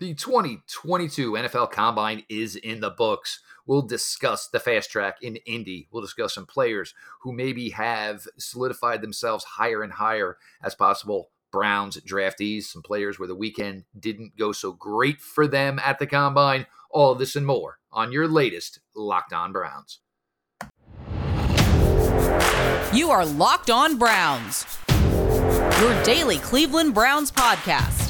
The 2022 NFL Combine is in the books. We'll discuss the fast track in Indy. We'll discuss some players who maybe have solidified themselves higher and higher as possible Browns draftees, some players where the weekend didn't go so great for them at the Combine. All this and more on your latest Locked On Browns. You are Locked On Browns, your daily Cleveland Browns podcast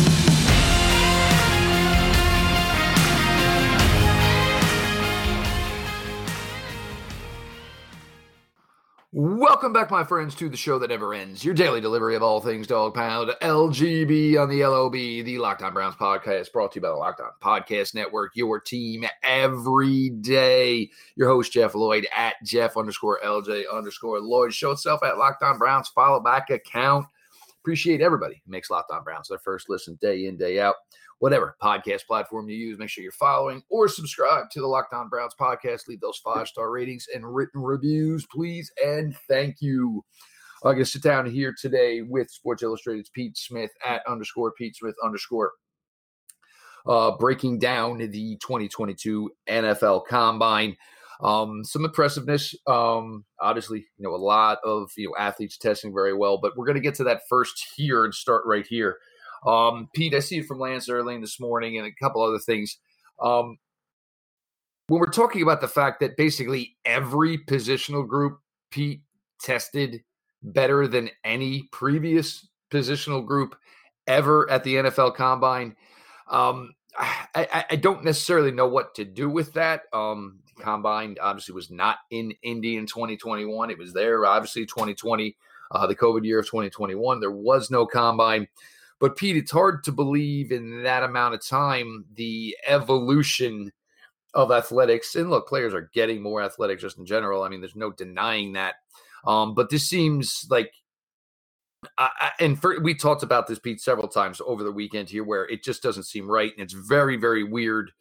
Welcome back, my friends, to the show that never ends. Your daily delivery of all things dog pound, LGB on the LOB, the Locked On Browns podcast, brought to you by the Locked On Podcast Network, your team every day. Your host, Jeff Lloyd, at Jeff underscore LJ underscore Lloyd. Show itself at Locked On Browns, follow back account. Appreciate everybody who makes Locked On Browns their first listen day in, day out whatever podcast platform you use. Make sure you're following or subscribe to the Locked On Browns podcast. Leave those five star ratings and written reviews, please. And thank you. I'm going to sit down here today with Sports Illustrated's Pete Smith at underscore Pete Smith underscore. Uh, breaking down the 2022 NFL Combine. Um, some impressiveness. Um, obviously, you know, a lot of you know athletes testing very well, but we're going to get to that first here and start right here. Um, Pete, I see you from Lance Zierlein this morning and a couple other things. Um, when we're talking about the fact that basically every positional group, Pete, tested better than any previous positional group ever at the NFL Combine. Um, I, I, don't necessarily know what to do with that. Um, combine obviously was not in Indy in 2021. It was there, obviously, 2020, uh, the COVID year of 2021. There was no combine. But Pete, it's hard to believe in that amount of time the evolution of athletics. And look, players are getting more athletic just in general. I mean, there's no denying that. Um, but this seems like, I, and for, we talked about this, Pete, several times over the weekend here, where it just doesn't seem right, and it's very, very weird.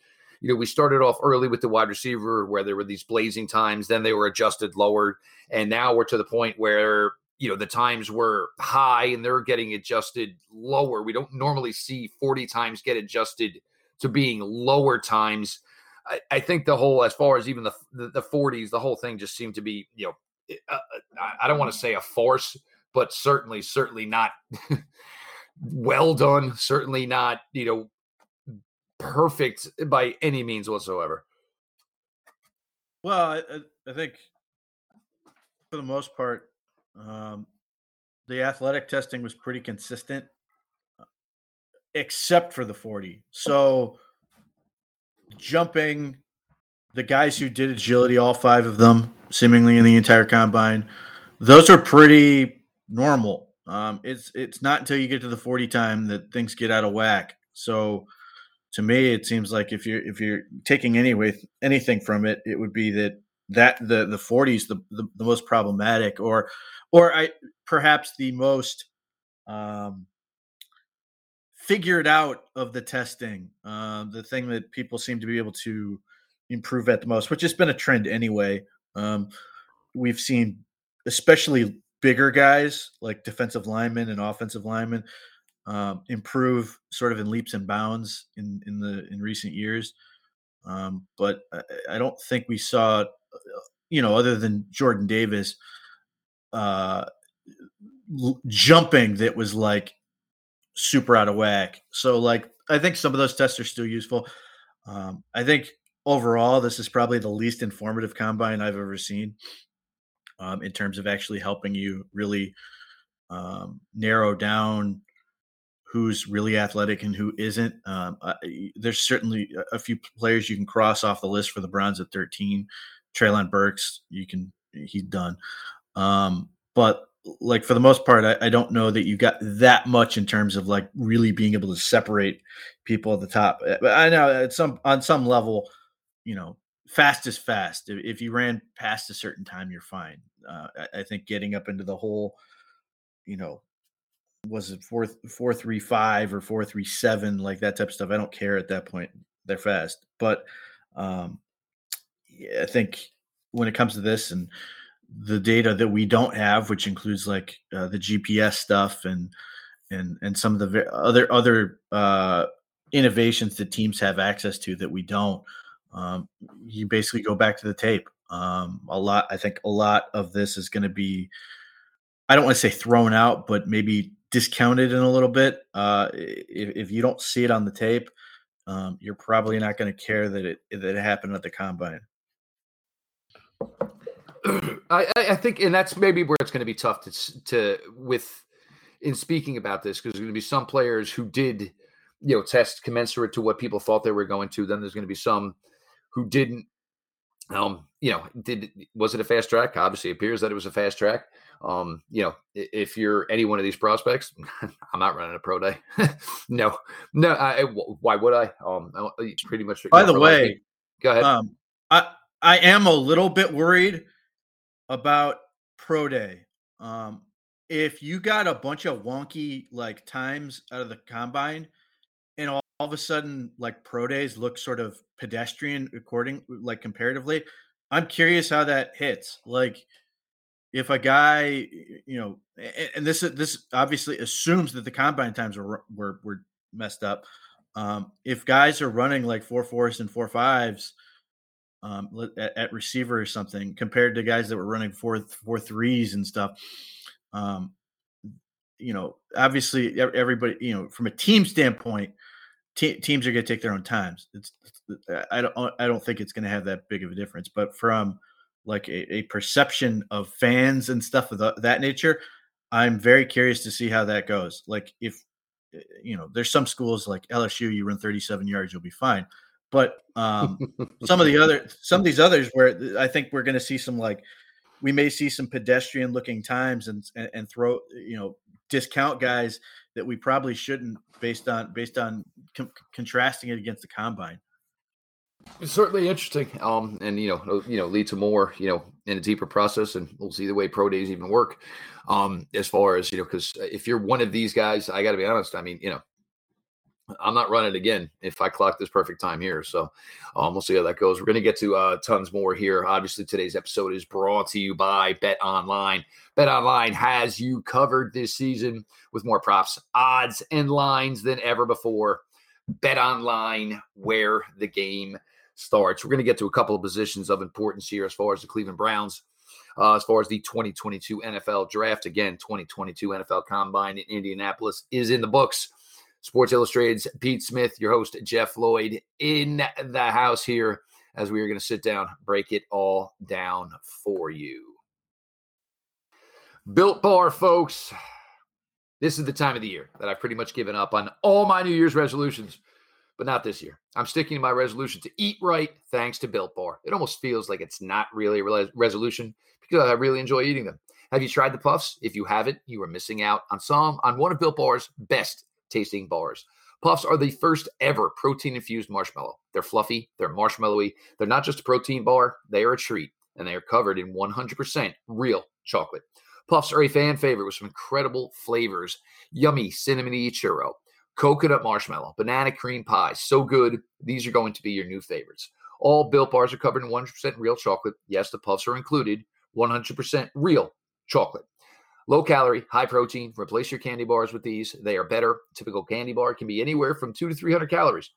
You know, we started off early with the wide receiver where there were these blazing times, then they were adjusted lower, and now we're to the point where you know the times were high and they're getting adjusted lower. We don't normally see 40 times get adjusted to being lower times. I, I think the whole, as far as even the, the, the 40s, the whole thing just seemed to be, you know, eh, uh, uh I don't want to say a force, but certainly, certainly not well done. Certainly not, you know, perfect by any means whatsoever. Well, I, I think for the most part, um, the athletic testing was pretty consistent, uh, except for the 40. So jumping, the guys who did agility, all five of them, seemingly in the entire combine, those are pretty normal. Um, it's it's not until you get to the 40 time that things get out of whack. So to me, it seems like if you're if you're taking anyway anything from it, it would be that that the the 40s the, the, the most problematic or or I perhaps the most um, figured out of the testing, um, the thing that people seem to be able to improve at the most, which has been a trend anyway. Um, we've seen, especially bigger guys like defensive linemen and offensive linemen, um, improve sort of in leaps and bounds in in the in recent years. Um, but I, I, don't think we saw, you know, other than Jordan Davis, uh, l- jumping that was like super out of whack. So like I think some of those tests are still useful. Um, I think overall this is probably the least informative combine I've ever seen um, in terms of actually helping you really um, narrow down who's really athletic and who isn't. Um, uh, there's certainly a few players you can cross off the list for the Browns at 13. Treylon Burks, you can he's done. Um, but like for the most part, I, I, don't know that you got that much in terms of like really being able to separate people at the top. But I know at some on some level, you know, fast is fast. If, if you ran past a certain time, you're fine. Uh, I, I, think getting up into the whole, you know, was it four four three five or four three seven like that type of stuff. I don't care at that point. They're fast, but um, I think when it comes to this and the data that we don't have, which includes like uh, the GPS stuff and and and some of the other other uh, innovations that teams have access to that we don't. Um, you basically go back to the tape. Um, a lot, I think, a lot of this is going to be. I don't want to say thrown out, but maybe discounted in a little bit. Uh, if, if you don't see it on the tape, um, you're probably not going to care that it that it happened at the combine. I, I think, and that's maybe where it's going to be tough to to with in speaking about this because there's going to be some players who did, you know, test commensurate to what people thought they were going to. Then there's going to be some who didn't. Um, you know, did was it a fast track? Obviously, appears that it was a fast track. Um, you know, if you're any one of these prospects, I'm not running a pro day. no, no. I, why would I? Um, pretty much. By the way, go ahead. Um, I I am a little bit worried about pro day. Um, if you got a bunch of wonky like times out of the combine, and all, all of a sudden like pro days look sort of pedestrian according like comparatively, I'm curious how that hits. Like if a guy, you know, and this this obviously assumes that the combine times were were, were messed up. Um, if guys are running like four fours and four fives um, at, at, receiver or something compared to guys that were running four four threes and stuff. Um, you know, obviously everybody, you know, from a team standpoint, te- teams are going to take their own times. It's, I don't I don't think it's going to have that big of a difference, but from like a, a perception of fans and stuff of the, that nature, I'm very curious to see how that goes. Like if eh, you know, there's some schools like LSU, you run 37 yards, you'll be fine. But um, some of the other, some of these others, where I think we're going to see some like, we may see some pedestrian looking times and, and, and throw, you know, discount guys that we probably shouldn't based on based on com- contrasting it against the combine. It's certainly interesting, um, and you know, you know, lead to more, you know, in a deeper process, and we'll see the way pro days even work. Um, as far as you know, because if you're one of these guys, I got to be honest. I mean, you know, I'm not running again if I clock this perfect time here. So um, we'll see how that goes. We're going to get to uh, tons more here. Obviously, today's episode is brought to you by Bet Online. Bet Online has you covered this season with more props, odds, and lines than ever before. Bet Online, where the game starts. We're going to get to a couple of positions of importance here as far as the Cleveland Browns. Uh, as far as the 2022 NFL draft, again, 2022 NFL Combine in Indianapolis is in the books. Sports Illustrated's Pete Smith, your host, Jeff Lloyd, in the house here as we are going to sit down, break it all down for you. Built Bar, folks. This is the time of the year that I've pretty much given up on all my New Year's resolutions, but not this year. I'm sticking to my resolution to eat right thanks to Built Bar. It almost feels like it's not really a resolution because I really enjoy eating them. Have you tried the puffs? If you haven't, you are missing out on some on one of Built Bar's best tasting bars. Puffs are the first ever protein infused marshmallow. They're fluffy, they're marshmallowy. They're not just a protein bar, they are a treat, and they are covered in 100% real chocolate. Puffs are a fan favorite with some incredible flavors yummy cinnamony churro, coconut marshmallow, banana cream pie. So good. These are going to be your new favorites. All built bars are covered in 100% real chocolate. Yes, the puffs are included. 100% real chocolate. Low calorie, high protein. Replace your candy bars with these. They are better. Typical candy bar can be anywhere from two to 300 calories.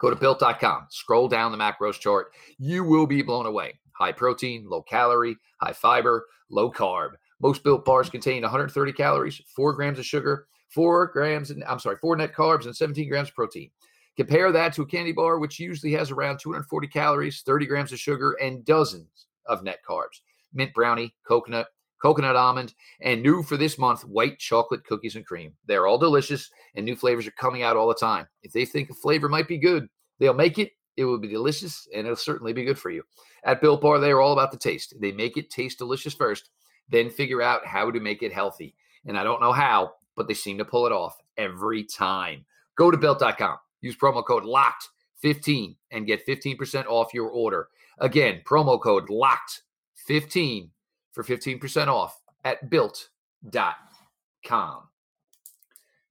Go to built.com, scroll down the macros chart. You will be blown away. High protein, low calorie, high fiber, low carb. Most built bars contain 130 calories, four grams of sugar, four grams, and I'm sorry, four net carbs, and 17 grams of protein. Compare that to a candy bar, which usually has around 240 calories, 30 grams of sugar, and dozens of net carbs. Mint brownie, coconut, coconut almond, and new for this month, white chocolate cookies and cream. They're all delicious, and new flavors are coming out all the time. If they think a flavor might be good, they'll make it. It will be delicious, and it'll certainly be good for you. At Built Bar, they are all about the taste. They make it taste delicious first, then figure out how to make it healthy. And I don't know how, but they seem to pull it off every time. Go to built.com, use promo code LOCKED15 and get 15% off your order. Again, promo code LOCKED15 for 15% off at built.com.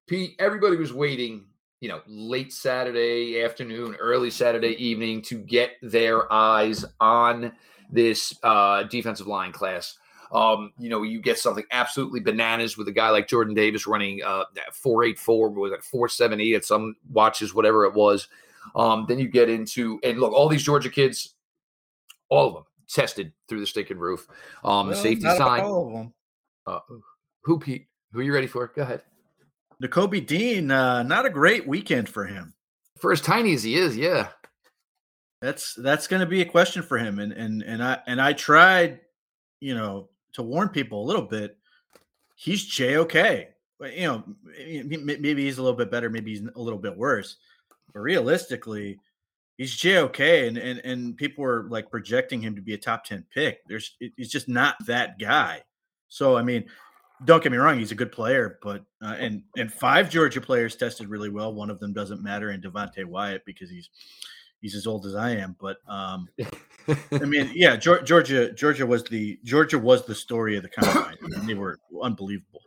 Pete, everybody was waiting, you know, late Saturday afternoon, early Saturday evening to get their eyes on this uh, defensive line class. Um, you know, you get something absolutely bananas with a guy like Jordan Davis running uh, 484, was it 478 at some watches, whatever it was. Um, then you get into, and look, all these Georgia kids, all of them tested through the stinking roof. Um, well, the safety sign. All of them. Uh, who, Pete? Who are you ready for? Go ahead. Nakobe Dean, uh, not a great weekend for him. For as tiny as he is, yeah. That's that's going to be a question for him, and and and I and I tried, you know, to warn people a little bit. He's J okay. You know, maybe he's a little bit better, maybe he's a little bit worse, but realistically, he's JOK. And and and people were like projecting him to be a top ten pick. There's he's just not that guy. So I mean, don't get me wrong, he's a good player, but uh, and and five Georgia players tested really well. One of them doesn't matter, and Devonte Wyatt because he's he's as old as I am. But um, I mean, yeah, Georgia Georgia was the Georgia was the story of the combine. they were unbelievable.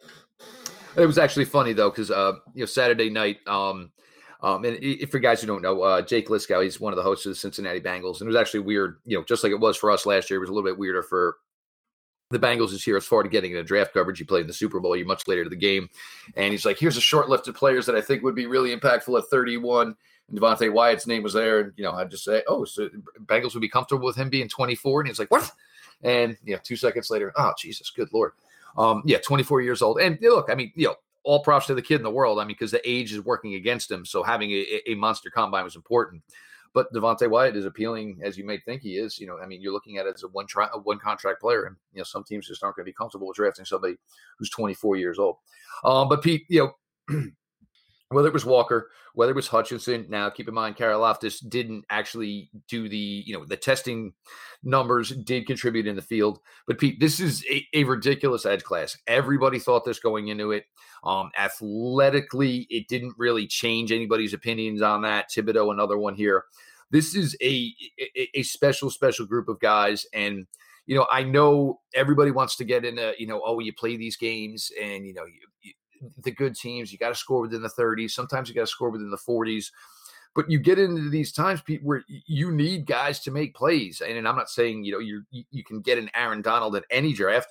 It was actually funny though because uh, you know Saturday night. Um, um, and for guys who don't know, uh, Jake Liskow, he's one of the hosts of the Cincinnati Bengals, and it was actually weird, you know, just like it was for us last year. It was a little bit weirder for the Bengals this year as far to getting into draft coverage. He played in the Super Bowl. You're much later to the game. And he's like, here's a short list of players that I think would be really impactful at 31. And Devonte Wyatt's name was there. And, you know, I'd just say, oh, so Bengals would be comfortable with him being 24. And he's like, what? And, you know, two seconds later, oh, Jesus, good Lord. Um, yeah, 24 years old. And look, I mean, you know, all props to the kid in the world. I mean, because the age is working against him. So having a, a monster combine was important. But Devonte Wyatt is appealing as you may think he is. You know, I mean, you're looking at it as a one tri- a one contract player, and you know some teams just aren't going to be comfortable with drafting somebody who's 24 years old. Um, but Pete, you know. whether it was Walker, whether it was Hutchinson. Now, keep in mind, Karlaftis didn't actually do the, you know, the testing numbers did contribute in the field. But Pete, this is a, a ridiculous edge class. Everybody thought this going into it. Um, athletically, it didn't really change anybody's opinions on that. Thibodeaux, another one here. This is a, a, a special, special group of guys. And, you know, I know everybody wants to get into, you know, oh, you play these games and, you know, you the good teams, you got to score within the 30s. Sometimes you got to score within the 40s. But you get into these times, Pete, where you need guys to make plays. And, and I'm not saying, you know, you you can get an Aaron Donald at any draft.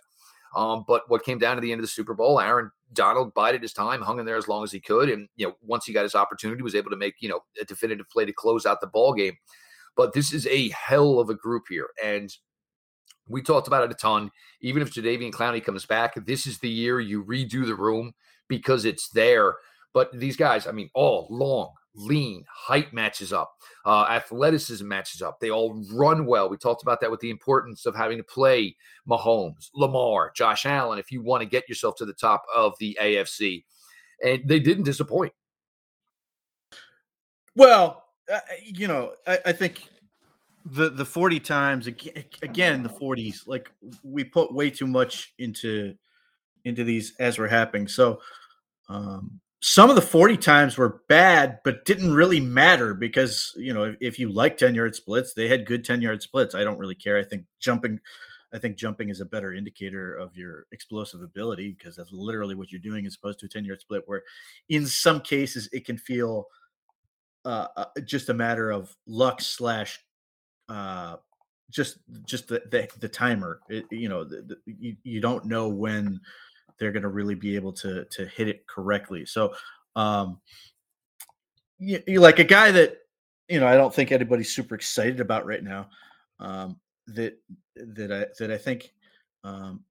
Um, but what came down to the end of the Super Bowl, Aaron Donald bided his time, hung in there as long as he could, and you know once he got his opportunity, was able to make you know a definitive play to close out the ball game. But this is a hell of a group here, and we talked about it a ton. Even if Jadeveon Clowney comes back, this is the year you redo the room because it's there. But these guys, I mean, all long, lean, height matches up, uh, athleticism matches up. They all run well. We talked about that with the importance of having to play Mahomes, Lamar, Josh Allen if you want to get yourself to the top of the AFC. And they didn't disappoint. Well, uh, you know, I, I, think the the 40 times again the 40s like we put way too much into into these as we're happening. So um some of the 40 times were bad, but didn't really matter because, you know, if, if, you like 10 yard splits, they had good 10 yard splits. I don't really care. I think jumping, I think jumping is a better indicator of your explosive ability because that's literally what you're doing as opposed to a 10 yard split, where in some cases it can feel uh, uh, just a matter of luck slash, uh, just, just the, the, the timer, it, you know, the, the, you, you don't know when, they're going to really be able to to hit it correctly. So, um, you, you like a guy that you know I don't think anybody's super excited about right now. Um, that that I that I think um,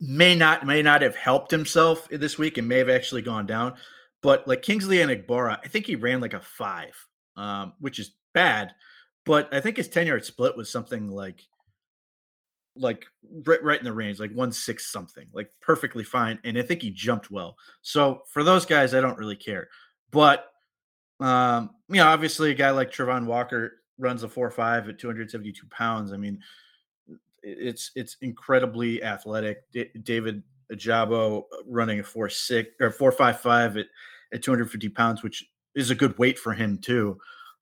may not may not have helped himself this week and may have actually gone down. But like Kingsley Enagbare, I think he ran like a five, um, which is bad. But I think his 10 yard split was something like like right, right in the range, like one six something, like perfectly fine. And I think he jumped well. So for those guys, I don't really care. But um, you know, obviously a guy like Travon Walker runs a four five at 272 pounds. I mean, it's it's incredibly athletic. D- David Ojabo running a four six or four five five at at 250 pounds, which is a good weight for him too.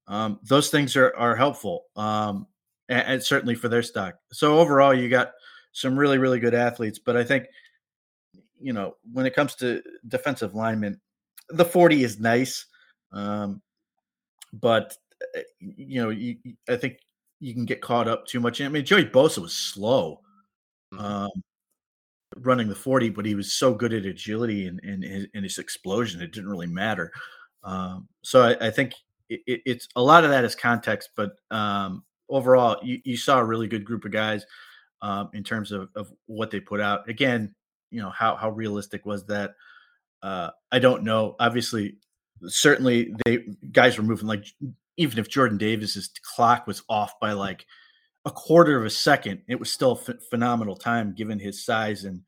Um, those things are are helpful. Um, and, and certainly for their stock. So overall, you got some really really good athletes, but I think you know when it comes to defensive linemen, the 40 is nice, um, but eh, you know you, I think you can get caught up too much. I mean, Joey Bosa was slow Mhm. um, running the 40, but he was so good at agility and, and, his, and his explosion, it didn't really matter. Um, so I, I think it, it, it's a lot of that is context, but um, overall, you, you saw a really good group of guys um, in terms of, of what they put out. Again, you know, how, how realistic was that? Uh, I don't know. Obviously, certainly they guys were moving like even if Jordan Davis's clock was off by like a quarter of a second, it was still ph- phenomenal time given his size and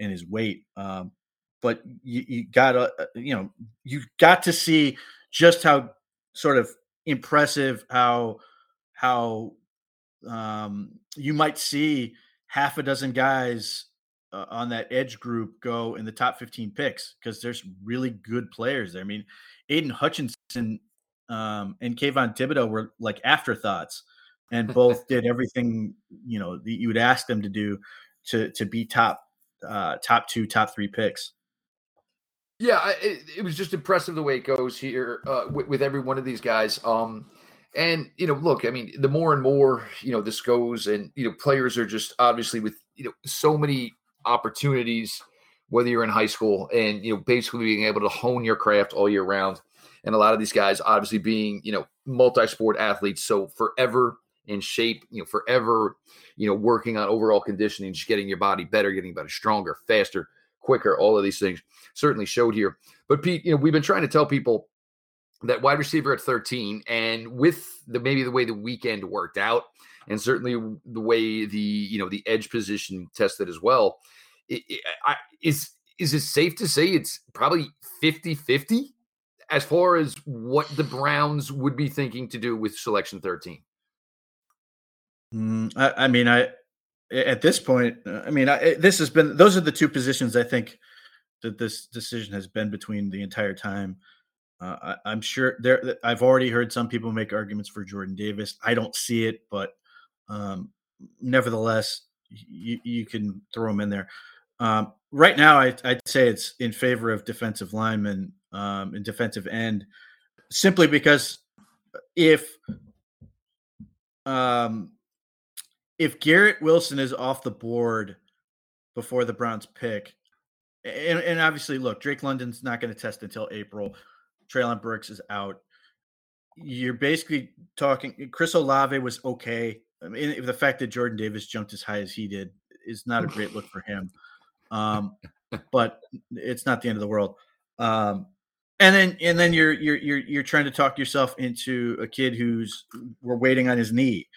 and his weight. Um, but you, you got to you know you got to see just how sort of impressive how how um, you might see half a dozen guys uh, on that edge group go in the top 15 picks because there's really good players there. I mean, Aidan Hutchinson um, and Kayvon Thibodeaux were like afterthoughts and both did everything, you know, that you would ask them to do to, to be top, uh, top two, top three picks. Yeah, I, it, it was just impressive the way it goes here uh, with, with every one of these guys. Um, and you know, look, I mean, the more and more you know this goes, and you know, players are just obviously with you know so many opportunities, whether you're in high school and you know basically being able to hone your craft all year round. And a lot of these guys, obviously, being you know multi-sport athletes, so forever in shape, you know, forever, you know, working on overall conditioning, just getting your body better, getting better, stronger, faster, quicker, all of these things certainly showed here. But Pete, you know, we've been trying to tell people that wide receiver at 13, and with the maybe the way the weekend worked out, and certainly the way the you know the edge position tested as well, it, it, I, is is it safe to say it's probably 50-50 as far as what the Browns would be thinking to do with selection 13? Mm, I, I, mean, I at this point, uh, I mean, I, this has been those are the two positions I think that this decision has been between the entire time. Uh, I, am sure there. I've already heard some people make arguments for Jordan Davis. I don't see it, but um, nevertheless, you, you can throw him in there. Um, right now, I, would say it's in favor of defensive lineman um, and defensive end, simply because if um, if Garrett Wilson is off the board before the Browns pick, and, and obviously, look, Drake London's not going to test until April. Treylon Burks is out. You're basically talking. Chris Olave was okay. I mean, the fact that Jordan Davis jumped as high as he did is not a great look for him. Um, but it's not the end of the world. Um, and then and then you're you're you're you're trying to talk yourself into a kid who's we're waiting on his knee.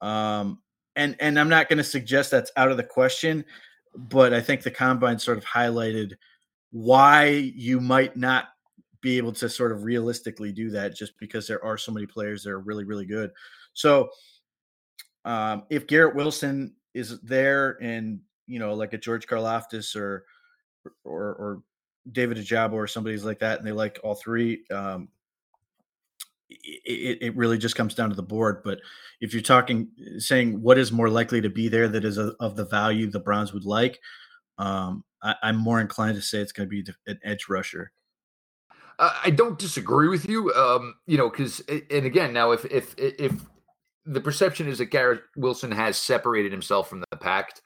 Um, and and I'm not going to suggest that's out of the question, but I think the combine sort of highlighted why you might not be able to sort of realistically do that just because there are so many players that are really really good. So um, if Garrett Wilson is there and you know like a George Karlaftis or or or David Ojabo or somebody's like that and they like all three um, it, it really just comes down to the board. But if you're talking, saying what is more likely to be there that is a, of the value the Browns would like, um, I, am more inclined to say it's going to be an edge rusher. I don't disagree with you. Um, you know, because and again, now if if if the perception is that Garrett Wilson has separated himself from the pact,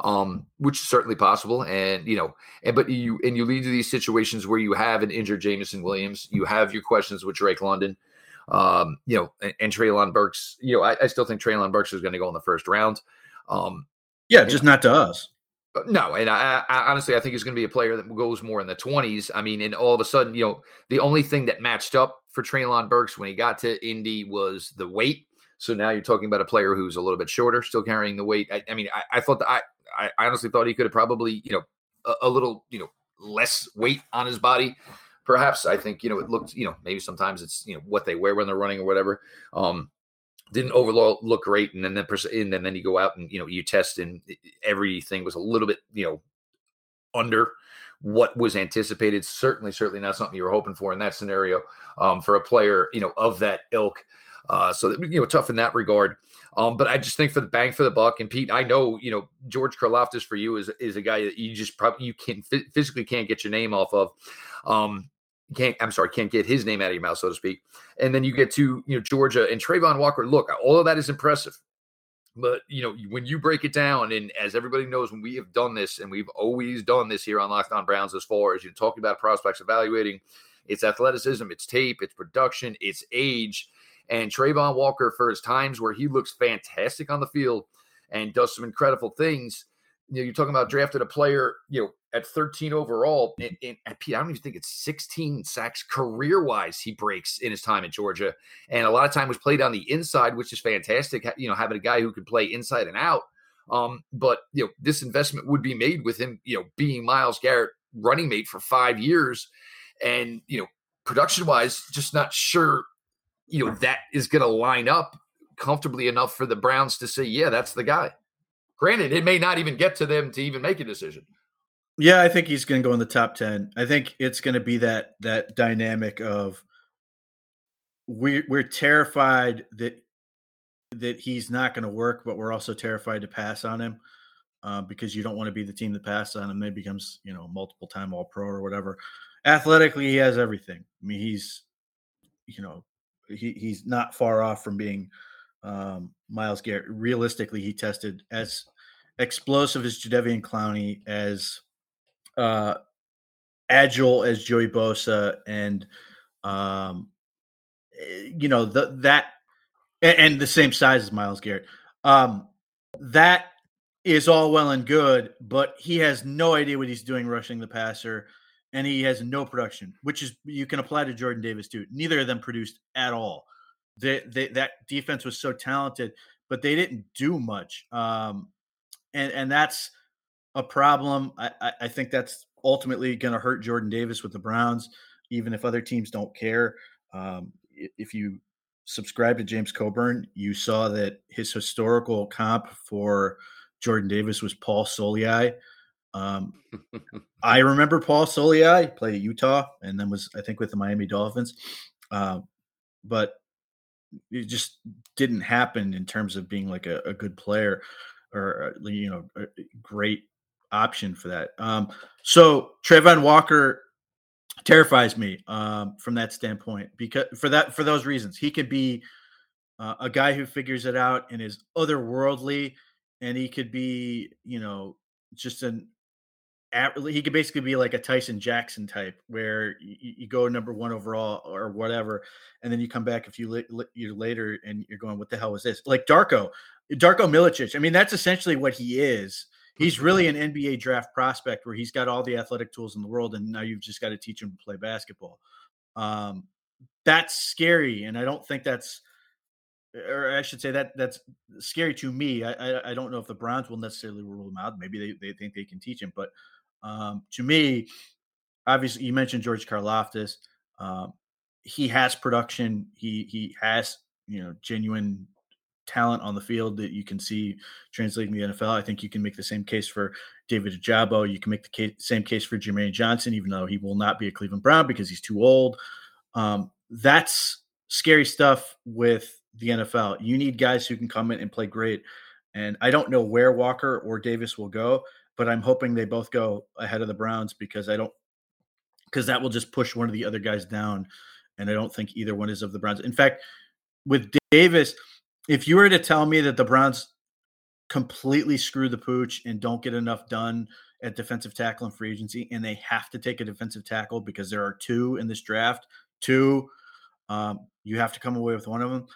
um, which is certainly possible. And you know, and but you and you lead to these situations where you have an injured Jameson Williams, you have your questions with Drake London, um, you know, and, and Treylon Burks. You know, I, I still think Treylon Burks is going to go in the first round. Um, yeah, just not to us. No, and I, I, honestly I think he's going to be a player that goes more in the twenties. I mean, and all of a sudden, you know, the only thing that matched up for Treylon Burks when he got to Indy was the weight. So now you're talking about a player who's a little bit shorter, still carrying the weight. I, I mean, I, I, thought that I, I honestly thought he could have probably, you know, a, a, little, you know, less weight on his body. Perhaps I think you know it looked, you know, maybe sometimes it's you know what they wear when they're running or whatever. Um, didn't overall look great. And then the and then you go out and you know you test and everything was a little bit you know under what was anticipated. Certainly, certainly not something you were hoping for in that scenario um, for a player you know of that ilk. Uh, so you know, tough in that regard. Um, but I just think for the bang for the buck, and Pete, I know you know George Karlaftis for you is is a guy that you just probably you can physically can't get your name off of. Um, can't I'm sorry, can't get his name out of your mouth, so to speak. And then you get to you know Georgia and Travon Walker. Look, all of that is impressive. But you know, when you break it down, and as everybody knows, when we have done this, and we've always done this here on Locked On Browns, as far as you know, talking about prospects evaluating, it's athleticism, it's tape, it's production, it's age. And Travon Walker, for his times where he looks fantastic on the field and does some incredible things, you know, you're talking about drafted a player, you know, at 13 overall, and, and, I don't even think it's 16 sacks career wise he breaks in his time at Georgia, and a lot of time was played on the inside, which is fantastic. You know, having a guy who can play inside and out. Um, but you know, this investment would be made with him, you know, being Myles Garrett running mate for five years, and you know, production wise, just not sure, you know, that is going to line up comfortably enough for the Browns to say, yeah, that's the guy. Granted, it may not even get to them to even make a decision. Yeah, I think he's going to go in the top 10. I think it's going to be that that dynamic of we we're terrified that that he's not going to work, but we're also terrified to pass on him uh, because you don't want to be the team that passes on him. Then becomes you know multiple time All Pro or whatever. Athletically, he has everything. I mean, he's you know he he's not far off from being um, Myles Garrett. Realistically, he tested as explosive as Jadeveon Clowney, as uh, agile as Joey Bosa, and um, eh, you know the that and the same size as Myles Garrett. Um, that is all well and good, but he has no idea what he's doing rushing the passer, and he has no production, which is you can apply to Jordan Davis too. Neither of them produced at all. They, they, that defense was so talented, but they didn't do much. Um, and and that's a problem. I, I think that's ultimately going to hurt Jordan Davis with the Browns, even if other teams don't care. Um, if you subscribe to James Coburn, you saw that his historical comp for Jordan Davis was Paul Soliai. Um, I remember Paul Soliai played at Utah and then was I think with the Miami Dolphins, uh, but it just didn't happen in terms of being like a, a good player or uh, you know great option for that. Um, so Travon Walker terrifies me um, from that standpoint because for that for those reasons he could be uh, a guy who figures it out and is otherworldly, and he could be you know just an he could basically be like a Tyson Jackson type, where you, you, go number one overall or whatever, and then you come back a few years later and you're going, "What the hell was this?" Like Darko, Darko Milicic. I mean, that's essentially what he is. He's really an NBA draft prospect where he's got all the athletic tools in the world, and now you've just got to teach him to play basketball. Um, that's scary, and I don't think that's, or I should say that that's scary to me. I, I, I don't know if the Browns will necessarily rule him out. Maybe they, they think they can teach him, but um, to me, obviously, you mentioned George Karlaftis. Um, he has production. He he has you know genuine talent on the field that you can see translating the NFL. I think you can make the same case for David Ojabo. You can make the case, same case for Jermaine Johnson, even though he will not be a Cleveland Brown because he's too old. Um, that's scary stuff with the NFL. You need guys who can come in and play great. And I don't know where Walker or Davis will go, but I'm hoping they both go ahead of the Browns because I don't because that will just push one of the other guys down. And I don't think either one is of the Browns. In fact, with Davis, if you were to tell me that the Browns completely screw the pooch and don't get enough done at defensive tackle and free agency, and they have to take a defensive tackle because there are two in this draft, two, um, you have to come away with one of them.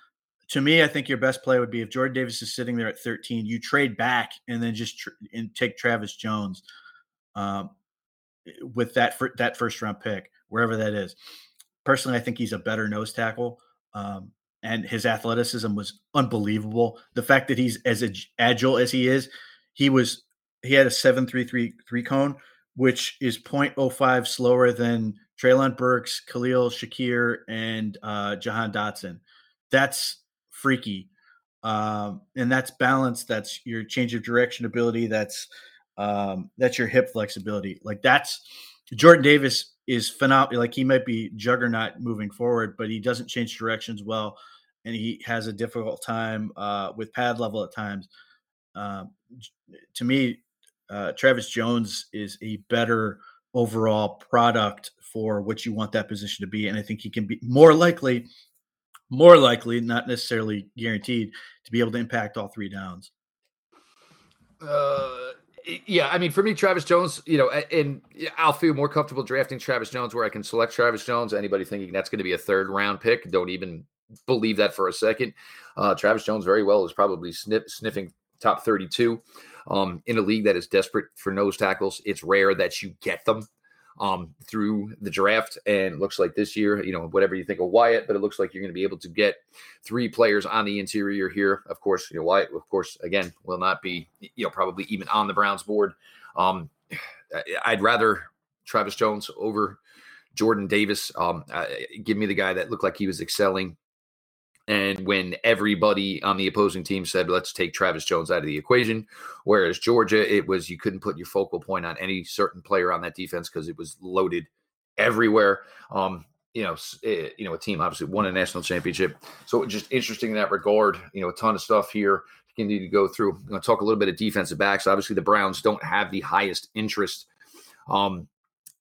To me, I think your best play would be if Jordan Davis is sitting there at 13, you trade back and then just tr- and take Travis Jones um, with that that first round pick, wherever that is. Personally, I think he's a better nose tackle. Um, and his athleticism was unbelievable. The fact that he's as agile as he is, he was he had a seven three three three cone, which is 0.05 slower than Treylon Burks, Khalil Shakir, and uh, Jahan Dotson. That's freaky, um, and that's balance. That's your change of direction ability. That's um, that's your hip flexibility. Like that's Jordan Davis is phenomenal. Like he might be juggernaut moving forward, but he doesn't change directions well, and he has a difficult time uh, with pad level at times. Um, to me, uh, Travis Jones is a better overall product for what you want that position to be. And I think he can be more likely, more likely, not necessarily guaranteed, to be able to impact all three downs. Uh, yeah, I mean, for me, Travis Jones, you know, and I'll feel more comfortable drafting Travis Jones where I can select Travis Jones. Anybody thinking that's going to be a third round pick, don't even believe that for a second. Uh, Travis Jones very well is probably sniff, sniffing top 32 um, in a league that is desperate for nose tackles. It's rare that you get them um, through the draft. And looks like this year, you know, whatever you think of Wyatt, but it looks like you're going to be able to get three players on the interior here. Of course, you know, Wyatt, of course, again, will not be, you know, probably even on the Browns board. Um, I'd rather Travis Jones over Jordan Davis. Um, uh, give me the guy that looked like he was excelling and when everybody on the opposing team said, let's take Travis Jones out of the equation, whereas Georgia, it was you couldn't put your focal point on any certain player on that defense because it was loaded everywhere. Um, you know, eh, you know, a team obviously won a national championship, so just interesting in that regard. You know, a ton of stuff here continue to go through. I'm going to talk a little bit of defensive backs. Obviously, the Browns don't have the highest interest um,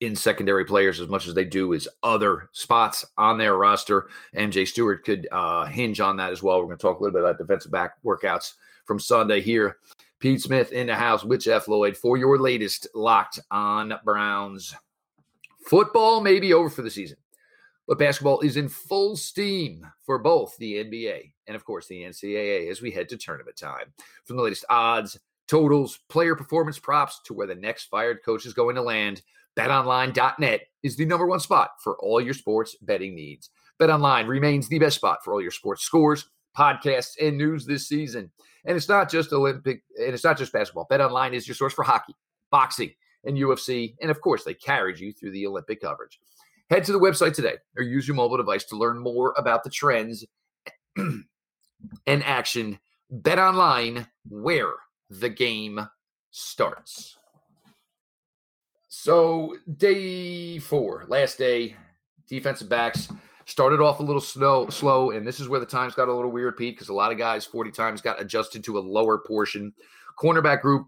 in secondary players as much as they do as other spots on their roster. MJ Stewart could uh, hinge on that as well. We're going to talk a little bit about defensive back workouts from Sunday here. Pete Smith in the house with Jeff Lloyd for your latest Locked on Browns. Football may be over for the season, but basketball is in full steam for both the NBA and, of course, the NCAA as we head to tournament time. From the latest odds, totals, player performance props to where the next fired coach is going to land – BetOnline.net is the number one spot for all your sports betting needs. BetOnline remains the best spot for all your sports scores, podcasts, and news this season. And it's not just Olympic, and it's not just basketball. BetOnline is your source for hockey, boxing, and UFC. And of course, they carried you through the Olympic coverage. Head to the website today or use your mobile device to learn more about the trends and action. BetOnline, where the game starts. So day four, last day, defensive backs started off a little slow, slow, and this is where the times got a little weird, Pete, because a lot of guys 40 times got adjusted to a lower portion. Cornerback group,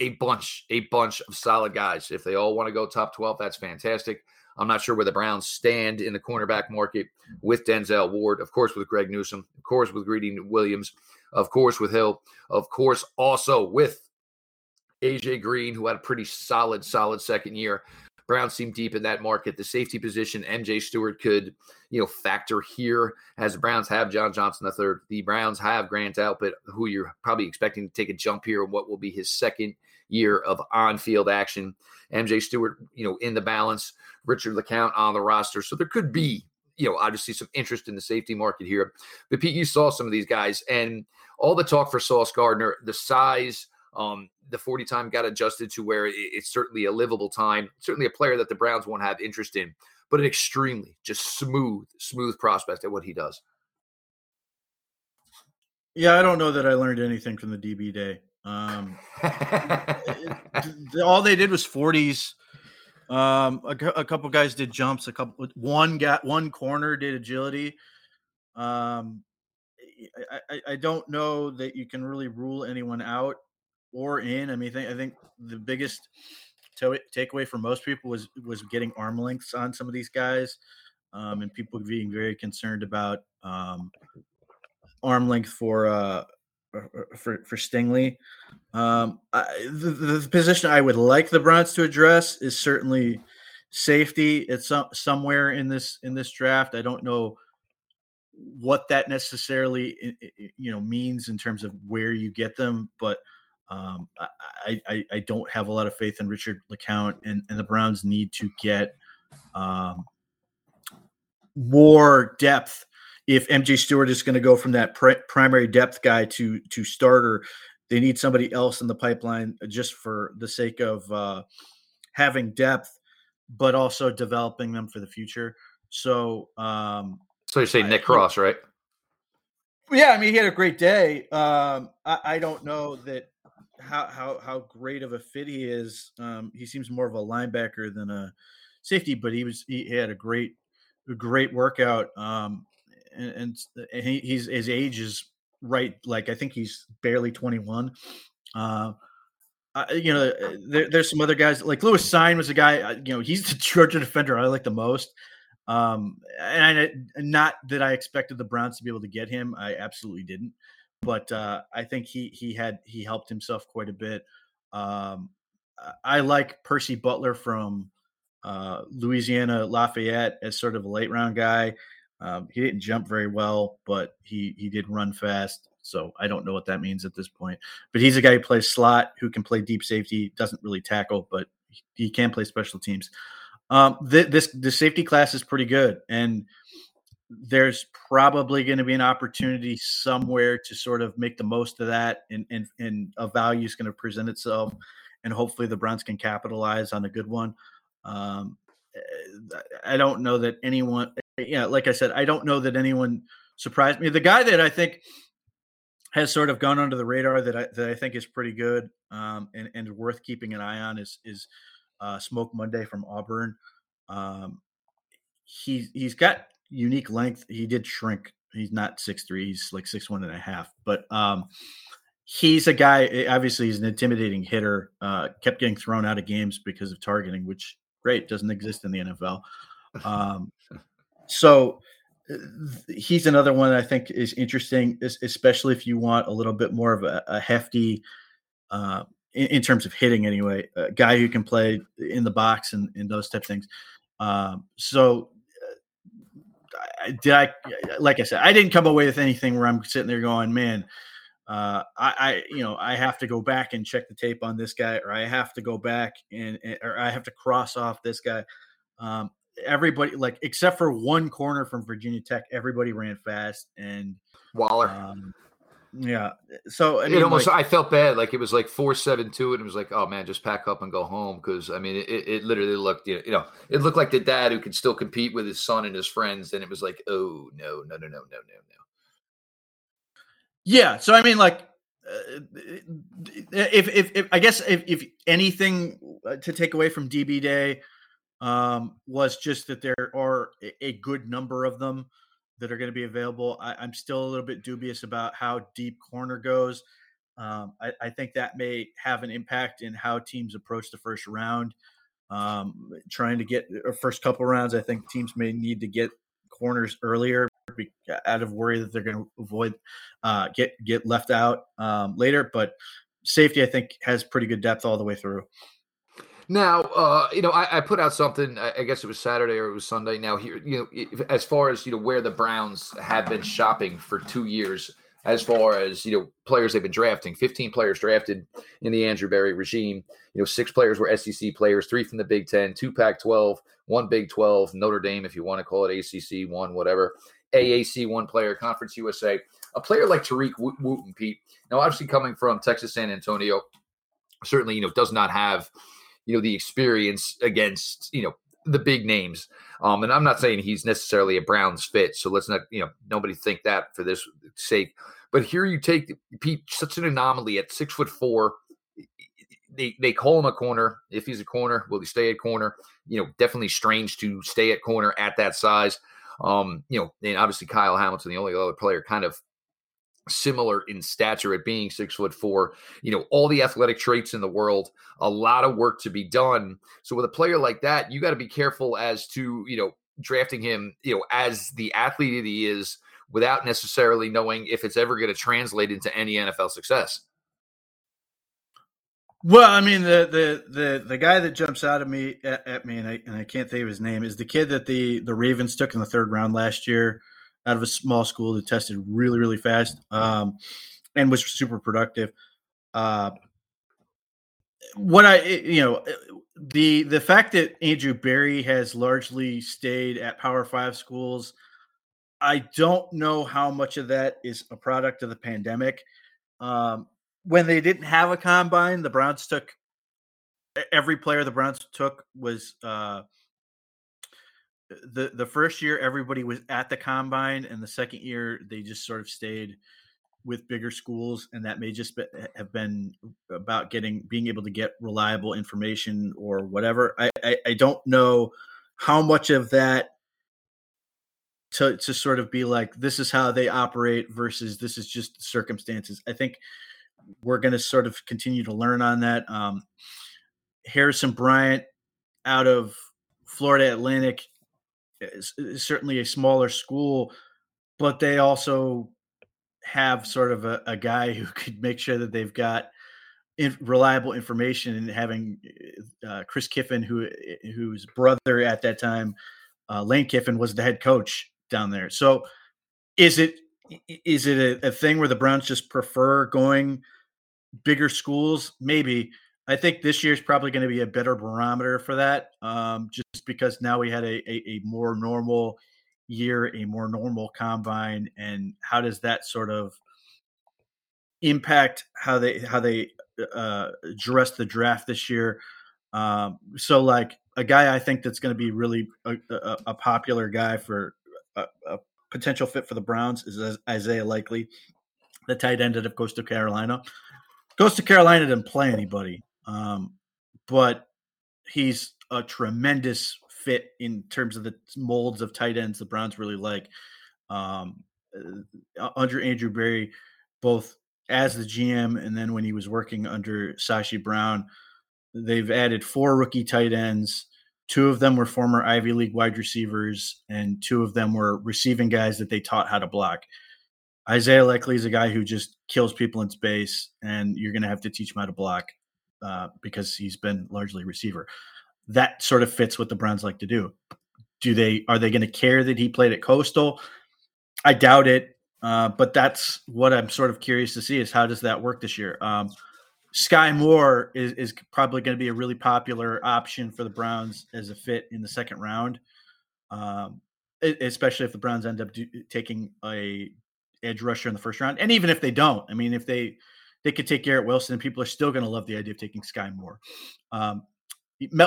a bunch, a bunch of solid guys. If they all want to go top 12, that's fantastic. I'm not sure where the Browns stand in the cornerback market with Denzel Ward, of course, with Greg Newsome, of course, with Greedy Williams, of course, with Hill, of course, also with AJ Green, who had a pretty solid, solid second year. Browns seem deep in that market. The safety position, MJ Stewart could, you know, factor here as the Browns have John Johnson the third. The Browns have Grant Delpit, who you're probably expecting to take a jump here in what will be his second year of on-field action. MJ Stewart, you know, in the balance. Richard LeCounte on the roster. So there could be, you know, obviously some interest in the safety market here. But Pete, you saw some of these guys and all the talk for Sauce Gardner, the size, um, the 40 time got adjusted to where it's certainly a livable time, certainly a player that the Browns won't have interest in, but an extremely just smooth, smooth prospect at what he does. Yeah, I don't know that I learned anything from the DB day. Um, all they did was 40s. Um, a, a, couple guys did jumps. A couple, one got one corner did agility. Um, I, I, I don't know that you can really rule anyone out or in. I mean, I think, the biggest to- takeaway for most people was was getting arm lengths on some of these guys, um, and people being very concerned about um, arm length for uh, for for Stingley. Um, I, the, the position I would like the Browns to address is certainly safety. It's some, somewhere in this in this draft. I don't know what that necessarily you know means in terms of where you get them, but um, I, I, I don't have a lot of faith in Richard LeCounte, and, and the Browns need to get um, more depth. If MJ Stewart is going to go from that pr- primary depth guy to to starter, they need somebody else in the pipeline just for the sake of uh, having depth, but also developing them for the future. So, um, so you say Nick Cross, right? Yeah, I mean he had a great day. Um, I, I don't know that how how how great of a fit he is. Um, he seems more of a linebacker than a safety, but he was he had a great a great workout. Um, and, and, he, he's his age is right. Like I think he's barely twenty one. Uh, uh, you know, uh, there, there's some other guys like Lewis Cine was a guy. Uh, you know, he's the Georgia defender I like the most. Um, and I, not that I expected the Browns to be able to get him. I absolutely didn't. But uh, I think he he had he helped himself quite a bit. Um, I like Percy Butler from uh, Louisiana Lafayette as sort of a late round guy. Um, he didn't jump very well, but he he did run fast. So I don't know what that means at this point. But he's a guy who plays slot, who can play deep safety, doesn't really tackle, but he can play special teams. Um, th- this the safety class is pretty good, and there's probably going to be an opportunity somewhere to sort of make the most of that, and and, and a value is going to present itself, and hopefully the Browns can capitalize on a good one. Um, eh, I don't know that anyone, yeah, like I said, I don't know that anyone surprised me. The guy that I think has sort of gone under the radar that I that I think is pretty good um, and and worth keeping an eye on is is uh, Smoke Monday from Auburn. Um, he he's got unique length. He did shrink. He's not six three. He's like six one and a half. But um, he's a guy. Eh, obviously, he's an intimidating hitter. Uh, kept getting thrown out of games because of targeting, which great doesn't exist in the NFL. Um, so eh, he's another one I think is interesting, especially if you want a little bit more of a, a hefty uh, in, in, terms of hitting anyway, a guy who can play in the box and, and those type of things. Um, so did I, like I said, I didn't come away with anything where I'm sitting there going, man, uh, I, I, you know, I have to go back and check the tape on this guy, or I have to go back and, or I have to cross off this guy. Um, everybody, like, except for one corner from Virginia Tech, everybody ran fast and Waller. Um, yeah. So I mean, it almost like, I felt bad. Like it was like four seven two, and it was like, oh man, just pack up and go home. Because I mean, it, it literally looked, you know, it looked like the dad who could still compete with his son and his friends, and it was like, oh no, no, no, no, no, no, no. Yeah. So I mean, like, uh, if, if, if I guess if, if anything uh, to take away from DB Day um, was just that there are a good number of them that are going to be available. I, am still a little bit dubious about how deep corner goes. Um, I, I, think that may have an impact in how teams approach the first round. Um, trying to get or first couple rounds, I think teams may need to get corners earlier out of worry that they're going to avoid uh, get get left out um, later. But safety, I think, has pretty good depth all the way through. Now, uh, you know, I, I, put out something. I guess it was Saturday or it was Sunday. Now, here, you know, as far as you know, where the Browns have been shopping for two years, as far as you know, players they've been drafting. Fifteen players drafted in the Andrew Berry regime. You know, six players were SEC players, three from the Big Ten, two Pac-12, one Big Twelve, Notre Dame, if you want to call it ACC, one whatever, AAC, one player, Conference USA. A player like Tariq Woolen, Pete. Now, obviously, coming from Texas San Antonio, certainly you know does not have you know the experience against you know the big names. Um, and I'm not saying he's necessarily a Browns fit, so let's not you know nobody think that for this sake. But here you take Pete, such an anomaly at six foot four. They they call him a corner. If he's a corner, will he stay at corner? You know, definitely strange to stay at corner at that size. Um, you know, and obviously Kyle Hamilton, the only other player kind of similar in stature at being six foot four, you know, all the athletic traits in the world, a lot of work to be done. So with a player like that, you got to be careful as to, you know, drafting him, you know, as the athlete that he is without necessarily knowing if it's ever going to translate into any NFL success. Well, I mean, the the the the guy that jumps out at me at, at me, and I, and I can't think of his name, is the kid that the the Ravens took in the third round last year out of a small school that tested really, really fast um, and was super productive. Uh, what I, you know, the the fact that Andrew Berry has largely stayed at Power Five schools, I don't know how much of that is a product of the pandemic. Um, when they didn't have a combine, the Browns took every player the Browns took was uh, the the first year everybody was at the combine and the second year they just sort of stayed with bigger schools and that may just be, have been about getting being able to get reliable information or whatever I, I, I don't know how much of that to to sort of be like this is how they operate versus this is just circumstances i think we're going to sort of continue to learn on that. Um, Harrison Bryant out of Florida Atlantic is, certainly a smaller school, but they also have sort of a, a guy who could make sure that they've got in, reliable information and having uh, Chris Kiffin, who whose brother at that time, uh, Lane Kiffin, was the head coach down there. So, is it is it a, a thing where the Browns just prefer going bigger schools? Maybe. I think this year is probably going to be a better barometer for that, um, just because now we had a, a, a more normal year, a more normal combine, and how does that sort of impact how they how they uh, address the draft this year? Um, so, like a guy I think that's going to be really a, a, a popular guy for a, a, potential fit for the Browns is Isaiah Likely, the tight end of Coastal Carolina. Coastal Carolina didn't play anybody, um, but he's a tremendous fit in terms of the molds of tight ends the Browns really like. Um, uh, under Andrew Berry, both as the GM and then when he was working under Sashi Brown, they've added four rookie tight ends. Two of them were former Ivy League wide receivers, and two of them were receiving guys that they taught how to block. Isaiah Likely is a guy who just kills people in space, and you're going to have to teach him how to block uh, because he's been largely receiver that sort of fits what the Browns like to do. Do they are they going to care that he played at Coastal? I doubt it, uh, but that's what I'm sort of curious to see is how does that work this year. Um, Skyy Moore is, is probably going to be a really popular option for the Browns as a fit in the second round, um, especially if the Browns end up do, taking a edge rusher in the first round, and even if they don't, I mean, if they they could take Garrett Wilson, people are still going to love the idea of taking Skyy Moore. Um,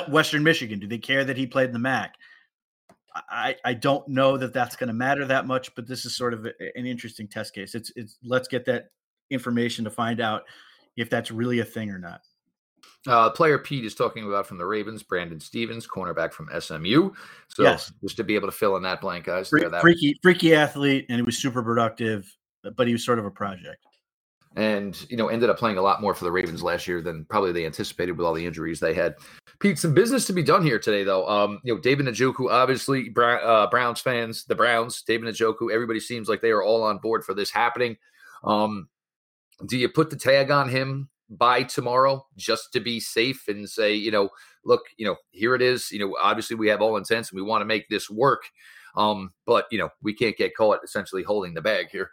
Western Michigan. Do they care that he played in the MAC? I, I don't know that that's going to matter that much, but this is sort of a, an interesting test case. It's it's let's get that information to find out if that's really a thing or not. Uh, player Pete is talking about from the Ravens, Brandon Stephens, cornerback from SMU. So yes. just to be able to fill in that blank, guys. That freaky, freaky athlete, and he was super productive, but he was sort of a project and you know ended up playing a lot more for the Ravens last year than probably they anticipated with all the injuries they had. Pete, some business to be done here today, though. Um, you know, David Njoku, obviously uh, Browns fans, the Browns, David Njoku, everybody seems like they are all on board for this happening. Um, do you put the tag on him by tomorrow just to be safe and say, you know, look, you know, here it is. You know, obviously we have all intents and we want to make this work. Um, but you know, we can't get caught essentially holding the bag here.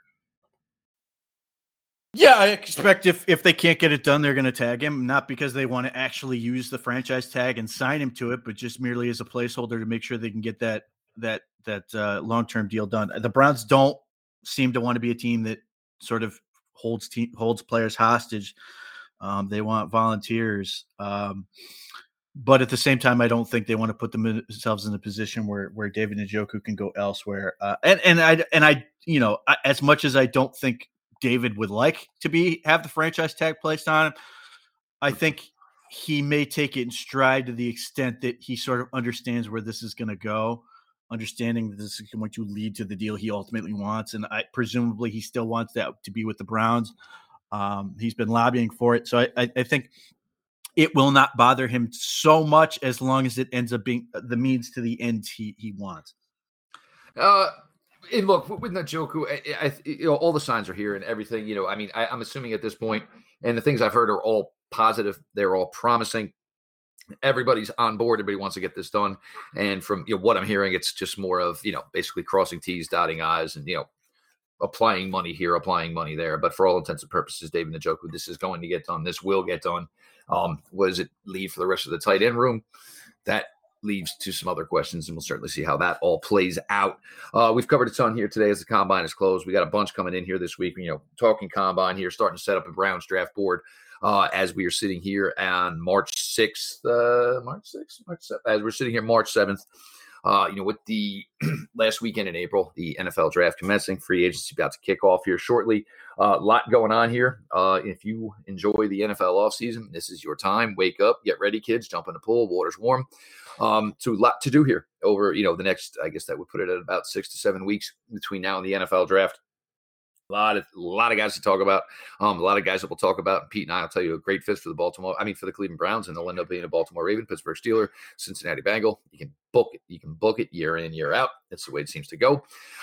Yeah, I expect if if they can't get it done, they're going to tag him, not because they want to actually use the franchise tag and sign him to it, but just merely as a placeholder to make sure they can get that that that uh, long term deal done. The Browns don't seem to want to be a team that sort of holds team, holds players hostage. Um, they want volunteers, um, but at the same time, I don't think they want to put themselves in a position where where David Njoku can go elsewhere. Uh, and and I and I, you know, I, as much as I don't think David would like to be have the franchise tag placed on him. I think he may take it in stride to the extent that he sort of understands where this is going to go, understanding that this is going to lead to the deal he ultimately wants, and I presumably he still wants that to be with the Browns. Um, he's been lobbying for it, so I, I, I think it will not bother him so much as long as it ends up being uh, the means to the end he he wants. Uh, and look with Njoku, I, I, you know, all the signs are here and everything. You know, I mean, I, I'm assuming at this point, and the things I've heard are all positive. They're all promising. Everybody's on board. Everybody wants to get this done. And from you know what I'm hearing, it's just more of you know basically crossing T's, dotting I's, and you know applying money here, applying money there. But for all intents and purposes, David Njoku, this is going to get done. This will get done. Um, what does it leave for the rest of the tight end room? That leaves to some other questions, and we'll certainly see how that all plays out. Uh, we've covered a ton here today as the combine is closed. We got a bunch coming in here this week. You know, talking combine here, starting to set up a Browns draft board uh, as we are sitting here on March 6th, uh, March 6th, March 7th, as we're sitting here March 7th. Uh, you know, with the last weekend in April, the NFL draft commencing, free agency about to kick off here shortly. A uh, lot going on here. Uh, if you enjoy the NFL offseason, this is your time. Wake up, get ready, kids, jump in the pool, water's warm. Um, so a lot to do here over, you know, the next, I guess that would put it at about six to seven weeks between now and the NFL draft. A lot of a lot of guys to talk about. Um, a lot of guys that we'll talk about. Pete and I will tell you a great fit for the Baltimore. I mean, for the Cleveland Browns, and they'll end up being a Baltimore Raven, Pittsburgh Steeler, Cincinnati Bengal. You can book it. You can book it year in, year out. That's the way it seems to go.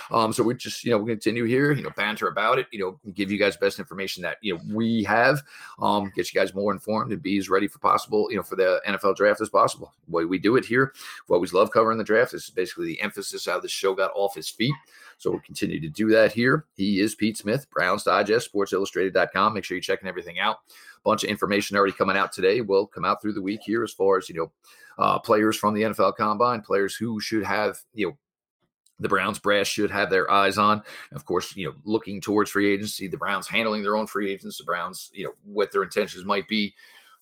Um, so we just you know we continue here. You know, banter about it. You know, give you guys best information that you know we have. Um, get you guys more informed and be as ready for possible you know for the NFL draft as possible. The way we do it here. We always love covering the draft. This is basically the emphasis how the show got off his feet. So we'll continue to do that here. He is Pete Smith, Browns Digest, SportsIllustrated.com. Make sure you're checking everything out. A bunch of information already coming out today. Will come out through the week here as far as you know, uh, players from the NFL Combine, players who should have you know the Browns brass should have their eyes on. Of course, you know, looking towards free agency, the Browns handling their own free agents, the Browns, you know, what their intentions might be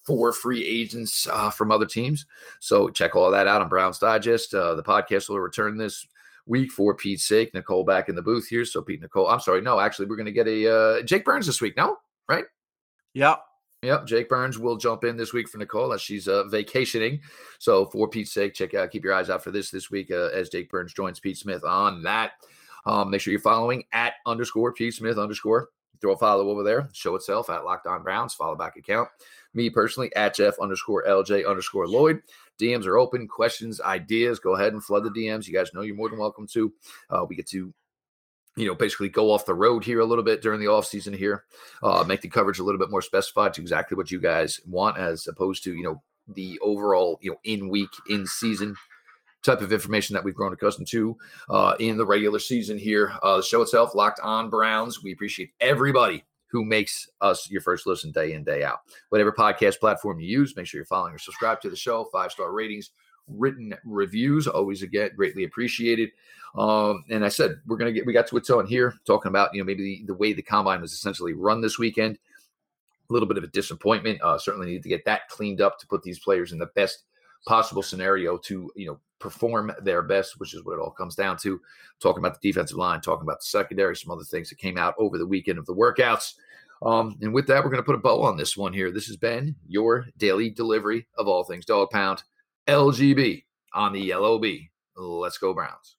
for free agents uh, from other teams. So check all that out on Browns Digest. Uh, the podcast will return this week for Pete's sake. Nicole back in the booth here. So Pete, Nicole, I'm sorry. No, actually, we're going to get a uh, Jake Burns this week. No, right? Yeah. Yep, Jake Burns will jump in this week for Nicole as she's uh, vacationing. So for Pete's sake, check out, keep your eyes out for this this week uh, as Jake Burns joins Pete Smith on that. Um, make sure you're following at underscore Pete Smith underscore. Throw a follow over there. Show itself at Locked On Browns. Follow back account. Me personally at Jeff underscore LJ underscore Lloyd. DMs are open. Questions, ideas, go ahead and flood the DMs. You guys know you're more than welcome to. Uh, we get to you know, basically go off the road here a little bit during the off season here, uh, make the coverage a little bit more specified to exactly what you guys want, as opposed to you know the overall you know in week in season type of information that we've grown accustomed to uh, in the regular season here. Uh, the show itself, Locked On Browns. We appreciate everybody who makes us your first listen day in, day out. Whatever podcast platform you use, make sure you're following or subscribe to the show. Five star ratings, written reviews, always again greatly appreciated. Um, and I said we're gonna get we got to a tone here talking about you know maybe the, the way the combine was essentially run this weekend. A little bit of a disappointment. Uh, certainly need to get that cleaned up to put these players in the best possible scenario to you know perform their best, which is what it all comes down to. Talking about the defensive line, talking about the secondary, some other things that came out over the weekend of the workouts. Um, and with that, we're going to put a bow on this one here. This has been your daily delivery of all things dog pound, LGB on the LOB. Let's go, Browns.